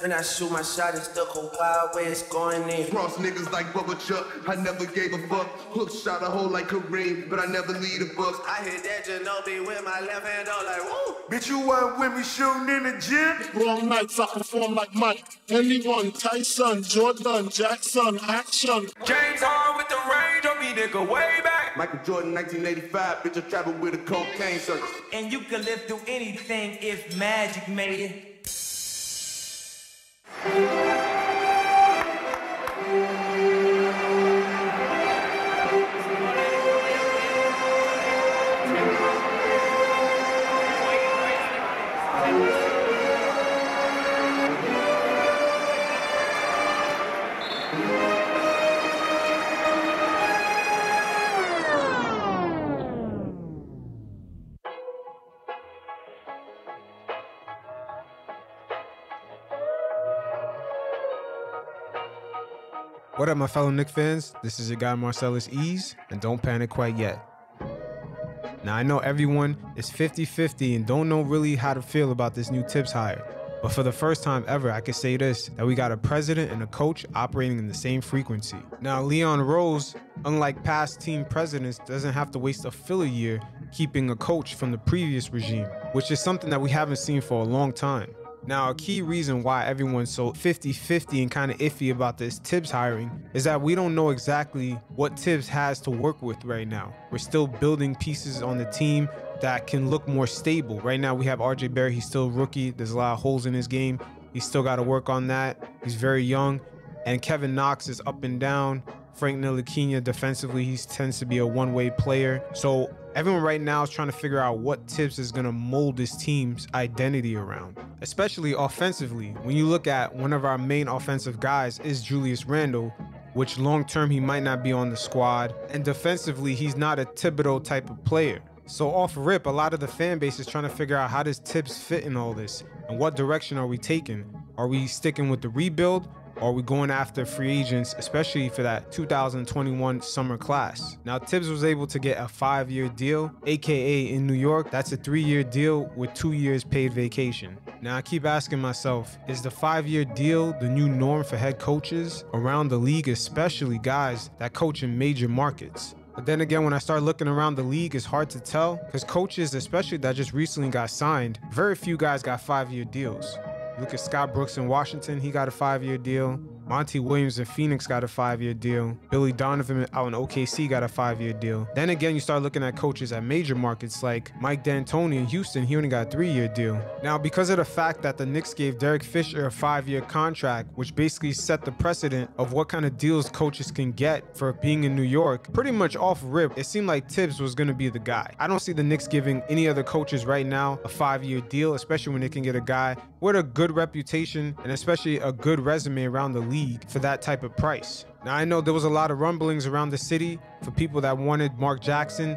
Then I shoot my shot and stuck a wild way, it's going in. Cross niggas like Bubba Chuck, I never gave a fuck. Hook shot a hole like Kareem, but I never lead a buck. I hit that Ginobili with my left hand all like woo. Bitch, you weren't with me shooting in the gym? Wrong nights, I perform like Mike. Anyone, Tyson, Jordan, Jackson, action. James Harden with the range on me, nigga, way back. Michael Jordan, 1985, bitch, I traveled with a cocaine circus. And you can live through anything if magic made it. What up, my fellow Knick fans? This is your guy Marcellus Ease, and don't panic quite yet. Now, I know everyone is 50 50 and don't know really how to feel about this new Thibs hire. But for the first time ever, I can say this that we got a president and a coach operating in the same frequency. Now, Leon Rose, unlike past team presidents, doesn't have to waste a filler year keeping a coach from the previous regime, which is something that we haven't seen for a long time. Now, a key reason why everyone's so 50 50 and kind of iffy about this Thibs hiring is that we don't know exactly what Thibs has to work with right now. We're still building pieces on the team that can look more stable. Right now, we have RJ Barrett, he's still rookie, there's a lot of holes in his game. He's still got to work on that. He's very young. And Kevin Knox is up and down. Frank Ntilikina defensively, he tends to be a one-way player. So everyone right now is trying to figure out what Thibs is going to mold his team's identity around, especially offensively. When you look at one of our main offensive guys is Julius Randle, which long term he might not be on the squad, and defensively he's not a Thibodeau type of player. So off rip, a lot of the fan base is trying to figure out how does Thibs fit in all this, and what direction are we taking? Are we sticking with the rebuild, are we going after free agents, especially for that 2021 summer class? Now, Thibs was able to get a five year deal, aka in New York, that's a three year deal with two years paid vacation. Now, I keep asking myself, is the five year deal the new norm for head coaches around the league, especially guys that coach in major markets? But then again, when I start looking around the league, it's hard to tell because coaches, especially that just recently got signed, very few guys got five year deals. Look at Scott Brooks in Washington, he got a five year deal. Monty Williams in Phoenix got a five year deal. Billy Donovan out in OKC got a five year deal. Then again, you start looking at coaches at major markets like Mike D'Antoni in Houston, he only got a three year deal. Now, because of the fact that the Knicks gave Derek Fisher a five year contract, which basically set the precedent of what kind of deals coaches can get for being in New York, pretty much off rip, it seemed like Thibs was going to be the guy. I don't see the Knicks giving any other coaches right now a five year deal, especially when they can get a guy with a good reputation and especially a good resume around the league for that type of price. Now, I know there was a lot of rumblings around the city for people that wanted Mark Jackson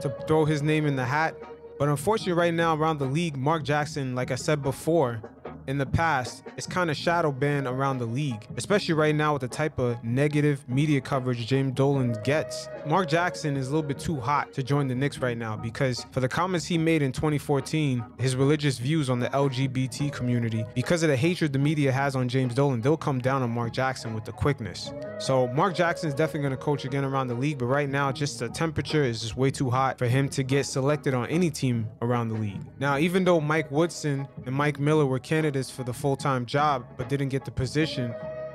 to throw his name in the hat. But unfortunately, right now around the league, Mark Jackson, like I said before, in the past, it's kind of shadow banned around the league, especially right now with the type of negative media coverage James Dolan gets. Mark Jackson is a little bit too hot to join the Knicks right now because for the comments he made in 2014, his religious views on the LGBT community, because of the hatred the media has on James Dolan, they'll come down on Mark Jackson with the quickness. So Mark Jackson is definitely going to coach again around the league, but right now, just the temperature is just way too hot for him to get selected on any team around the league. Now, even though Mike Woodson and Mike Miller were candidates for the full-time job but didn't get the position,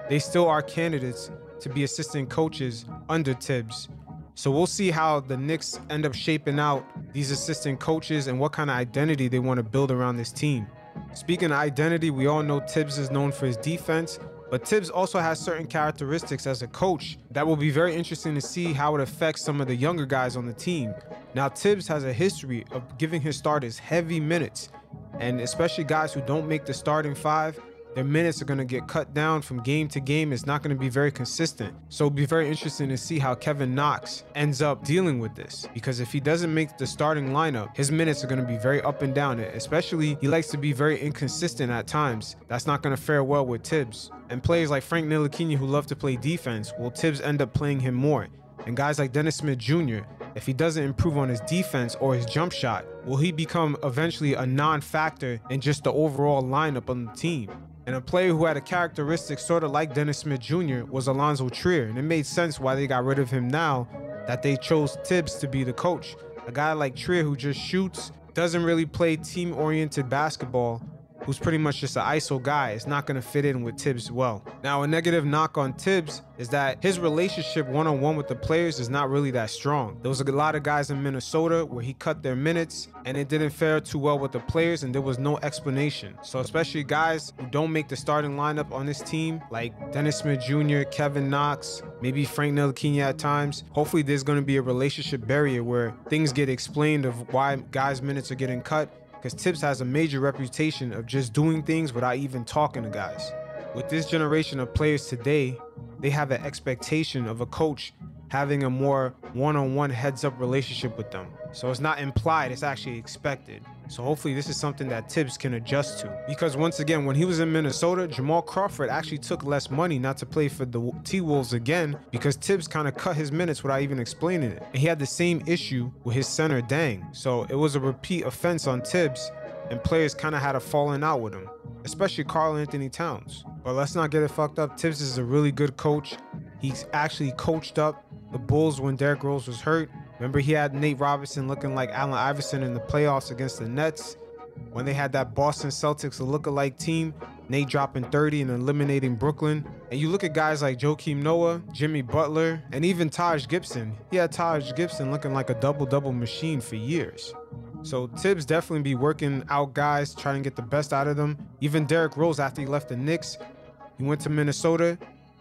they still are candidates to be assistant coaches under Thibs. So we'll see how the Knicks end up shaping out these assistant coaches and what kind of identity they want to build around this team. Speaking of identity, we all know Thibs is known for his defense, but Thibs also has certain characteristics as a coach that will be very interesting to see how it affects some of the younger guys on the team. Now, Thibs has a history of giving his starters heavy minutes, and especially guys who don't make the starting five, their minutes are going to get cut down from game to game. It's not going to be very consistent. So it'll be very interesting to see how Kevin Knox ends up dealing with this. Because if he doesn't make the starting lineup, his minutes are going to be very up and down. Especially, he likes to be very inconsistent at times. That's not going to fare well with Thibs. And players like Frank Ntilikina who love to play defense, will Thibs end up playing him more? And guys like Dennis Smith Jr., if he doesn't improve on his defense or his jump shot, will he become eventually a non factor in just the overall lineup on the team? And a player who had a characteristic sort of like Dennis Smith Jr. was Alonzo Trier. And it made sense why they got rid of him now that they chose Thibs to be the coach. A guy like Trier who just shoots, doesn't really play team oriented basketball, who's pretty much just an ISO guy, is not going to fit in with Thibs well. Now, a negative knock on Thibs is that his relationship one on one with the players is not really that strong. There was a lot of guys in Minnesota where he cut their minutes and it didn't fare too well with the players and there was no explanation. So, especially guys who don't make the starting lineup on this team, like Dennis Smith Jr., Kevin Knox, maybe Frank Ntilikina at times, hopefully there's going to be a relationship barrier where things get explained of why guys' minutes are getting cut because Thibs has a major reputation of just doing things without even talking to guys. With this generation of players today, they have an expectation of a coach having a more one-on-one heads-up relationship with them. So it's not implied, it's actually expected. So hopefully this is something that Thibs can adjust to. Because once again, when he was in Minnesota, Jamal Crawford actually took less money not to play for the T-Wolves again because Thibs kind of cut his minutes without even explaining it. And he had the same issue with his center Dang. So it was a repeat offense on Thibs and players kind of had a falling out with him, especially Karl-Anthony Towns. But let's not get it fucked up. Thibs is a really good coach. He's actually coached up the Bulls when Derrick Rose was hurt. Remember, he had Nate Robinson looking like Allen Iverson in the playoffs against the Nets. When they had that Boston Celtics, look-alike team, Nate dropping 30 and eliminating Brooklyn. And you look at guys like Joakim Noah, Jimmy Butler, and even Taj Gibson. He had Taj Gibson looking like a double-double machine for years. So Thibs definitely be working out guys, trying to get the best out of them. Even Derrick Rose, after he left the Knicks, he went to Minnesota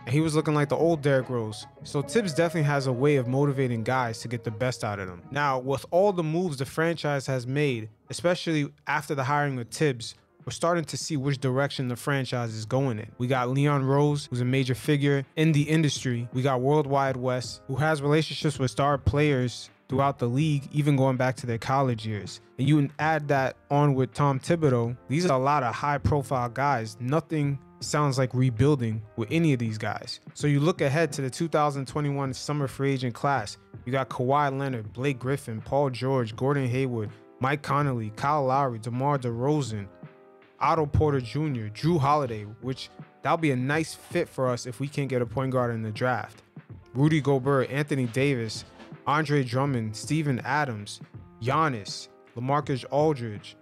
he was looking like the old Derrick Rose. So Thibs definitely has a way of motivating guys to get the best out of them. Now, with all the moves the franchise has made, especially after the hiring of Thibs, we're starting to see which direction the franchise is going in. We got Leon Rose, who's a major figure in the industry. We got World Wide Wes, who has relationships with star players throughout the league, even going back to their college years. And you add that on with Tom Thibodeau, these are a lot of high profile guys. Nothing sounds like rebuilding with any of these guys. So you look ahead to the 2021 summer free agent class. You got Kawhi Leonard, Blake Griffin, Paul George, Gordon Hayward, Mike Conley, Kyle Lowry, DeMar DeRozan, Otto Porter Jr., Jrue Holiday, which that'll be a nice fit for us if we can't get a point guard in the draft. Rudy Gobert, Anthony Davis, Andre Drummond, Steven Adams, Giannis, LaMarcus Aldridge,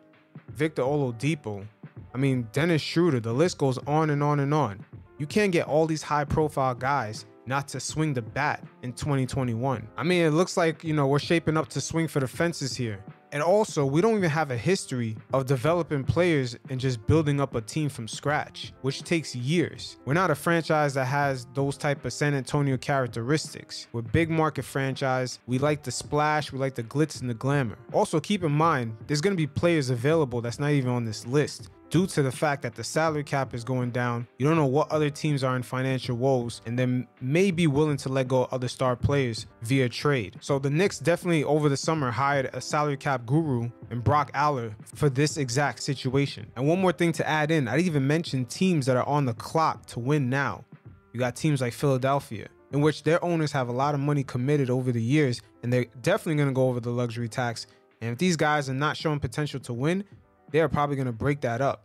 Victor Oladipo. I mean, Dennis Schroeder. The list goes on and on and on. You can't get all these high-profile guys not to swing the bat in 2021. I mean, it looks like, you know, we're shaping up to swing for the fences here. And also, we don't even have a history of developing players and just building up a team from scratch, which takes years. We're not a franchise that has those type of San Antonio characteristics. We're big market franchise. We like the splash, we like the glitz and the glamour. Also, keep in mind, there's going to be players available that's not even on this list due to the fact that the salary cap is going down. You don't know what other teams are in financial woes and then may be willing to let go of other star players via trade. So the Knicks definitely over the summer hired a salary cap guru and Brock Aller for this exact situation. And one more thing to add in, I didn't even mention teams that are on the clock to win now. You got teams like Philadelphia, in which their owners have a lot of money committed over the years, and they're definitely going to go over the luxury tax. And if these guys are not showing potential to win, they're probably going to break that up.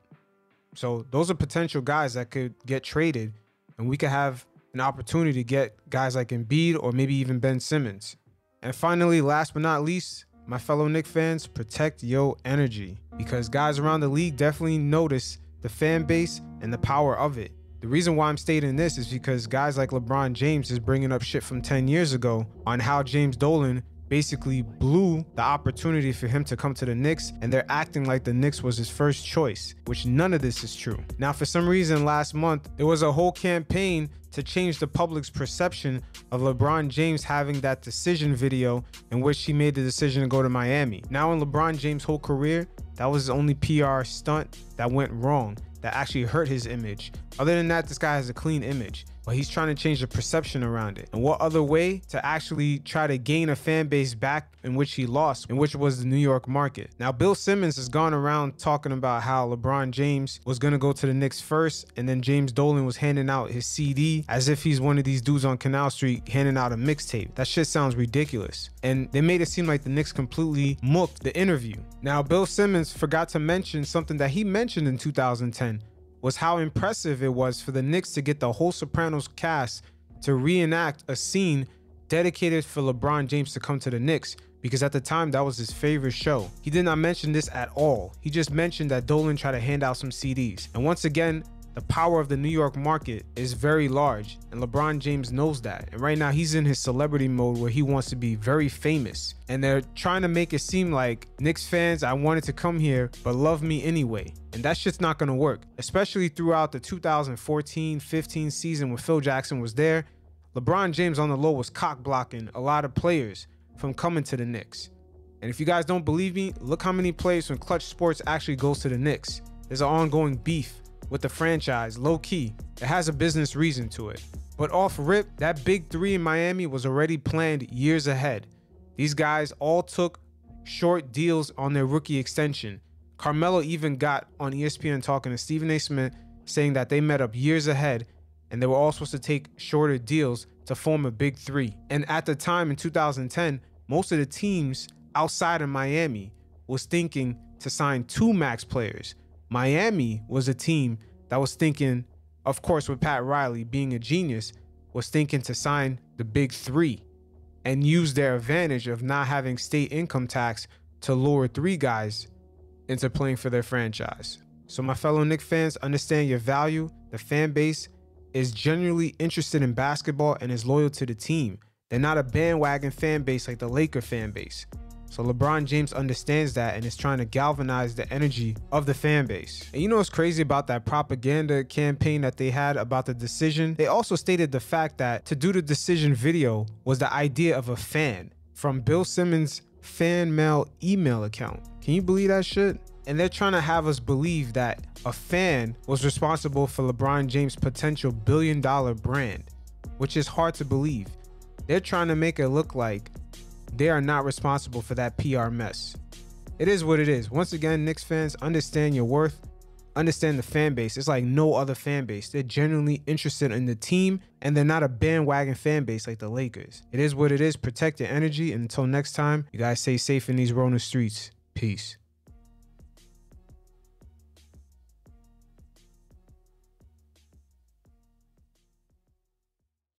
So those are potential guys that could get traded, and we could have an opportunity to get guys like Embiid or maybe even Ben Simmons. And finally, last but not least, my fellow Knick fans, protect your energy because guys around the league definitely notice the fan base and the power of it. The reason why I'm stating this is because guys like LeBron James is bringing up shit from 10 years ago on how James Dolan basically blew the opportunity for him to come to the Knicks, and they're acting like the Knicks was his first choice, which none of this is true. Now, for some reason, last month, there was a whole campaign to change the public's perception of LeBron James having that decision video in which he made the decision to go to Miami. Now, in LeBron James' whole career, that was his only PR stunt that went wrong, that actually hurt his image. Other than that, this guy has a clean image but he's trying to change the perception around it. And what other way to actually try to gain a fan base back in which he lost, in which was the New York market. Now, Bill Simmons has gone around talking about how LeBron James was going to go to the Knicks first, and then James Dolan was handing out his CD as if he's one of these dudes on Canal Street handing out a mixtape. That shit sounds ridiculous. And they made it seem like the Knicks completely mooked the interview. Now, Bill Simmons forgot to mention something that he mentioned in 2010 was how impressive it was for the Knicks to get the whole Sopranos cast to reenact a scene dedicated for LeBron James to come to the Knicks because at the time that was his favorite show. He did not mention this at all. He just mentioned that Dolan tried to hand out some CDs. And once again, the power of the New York market is very large, and LeBron James knows that. And right now, he's in his celebrity mode where he wants to be very famous. And they're trying to make it seem like Knicks fans, I wanted to come here, but love me anyway. And that's just not gonna work, especially throughout the 2014 15 season when Phil Jackson was there. LeBron James on the low was cock blocking a lot of players from coming to the Knicks. And if you guys don't believe me, look how many players from Clutch Sports actually goes to the Knicks. There's an ongoing beef with the franchise, low key. It has a business reason to it. But off rip, that big three in Miami was already planned years ahead. These guys all took short deals on their rookie extension. Carmelo even got on ESPN talking to Stephen A. Smith saying that they met up years ahead and they were all supposed to take shorter deals to form a big three. And at the time in 2010, most of the teams outside of Miami was thinking to sign two max players. Miami was a team that was thinking, of course, with Pat Riley being a genius, was thinking to sign the big three and use their advantage of not having state income tax to lure three guys into playing for their franchise. So, my fellow Knick fans, understand your value. The fan base is genuinely interested in basketball and is loyal to the team. They're not a bandwagon fan base like the Laker fan base. So LeBron James understands that and is trying to galvanize the energy of the fan base. And you know what's crazy about that propaganda campaign that they had about the decision? They also stated the fact that to do the decision video was the idea of a fan from Bill Simmons' fan mail email account. Can you believe that shit? And they're trying to have us believe that a fan was responsible for LeBron James' potential billion dollar brand, which is hard to believe. They're trying to make it look like they are not responsible for that PR mess. It is what it is. Once again, Knicks fans, understand your worth, understand the fan base. It's like no other fan base. They're genuinely interested in the team and they're not a bandwagon fan base like the Lakers. It is what it is. Protect your energy. And until next time, you guys stay safe in these Rona streets. Peace.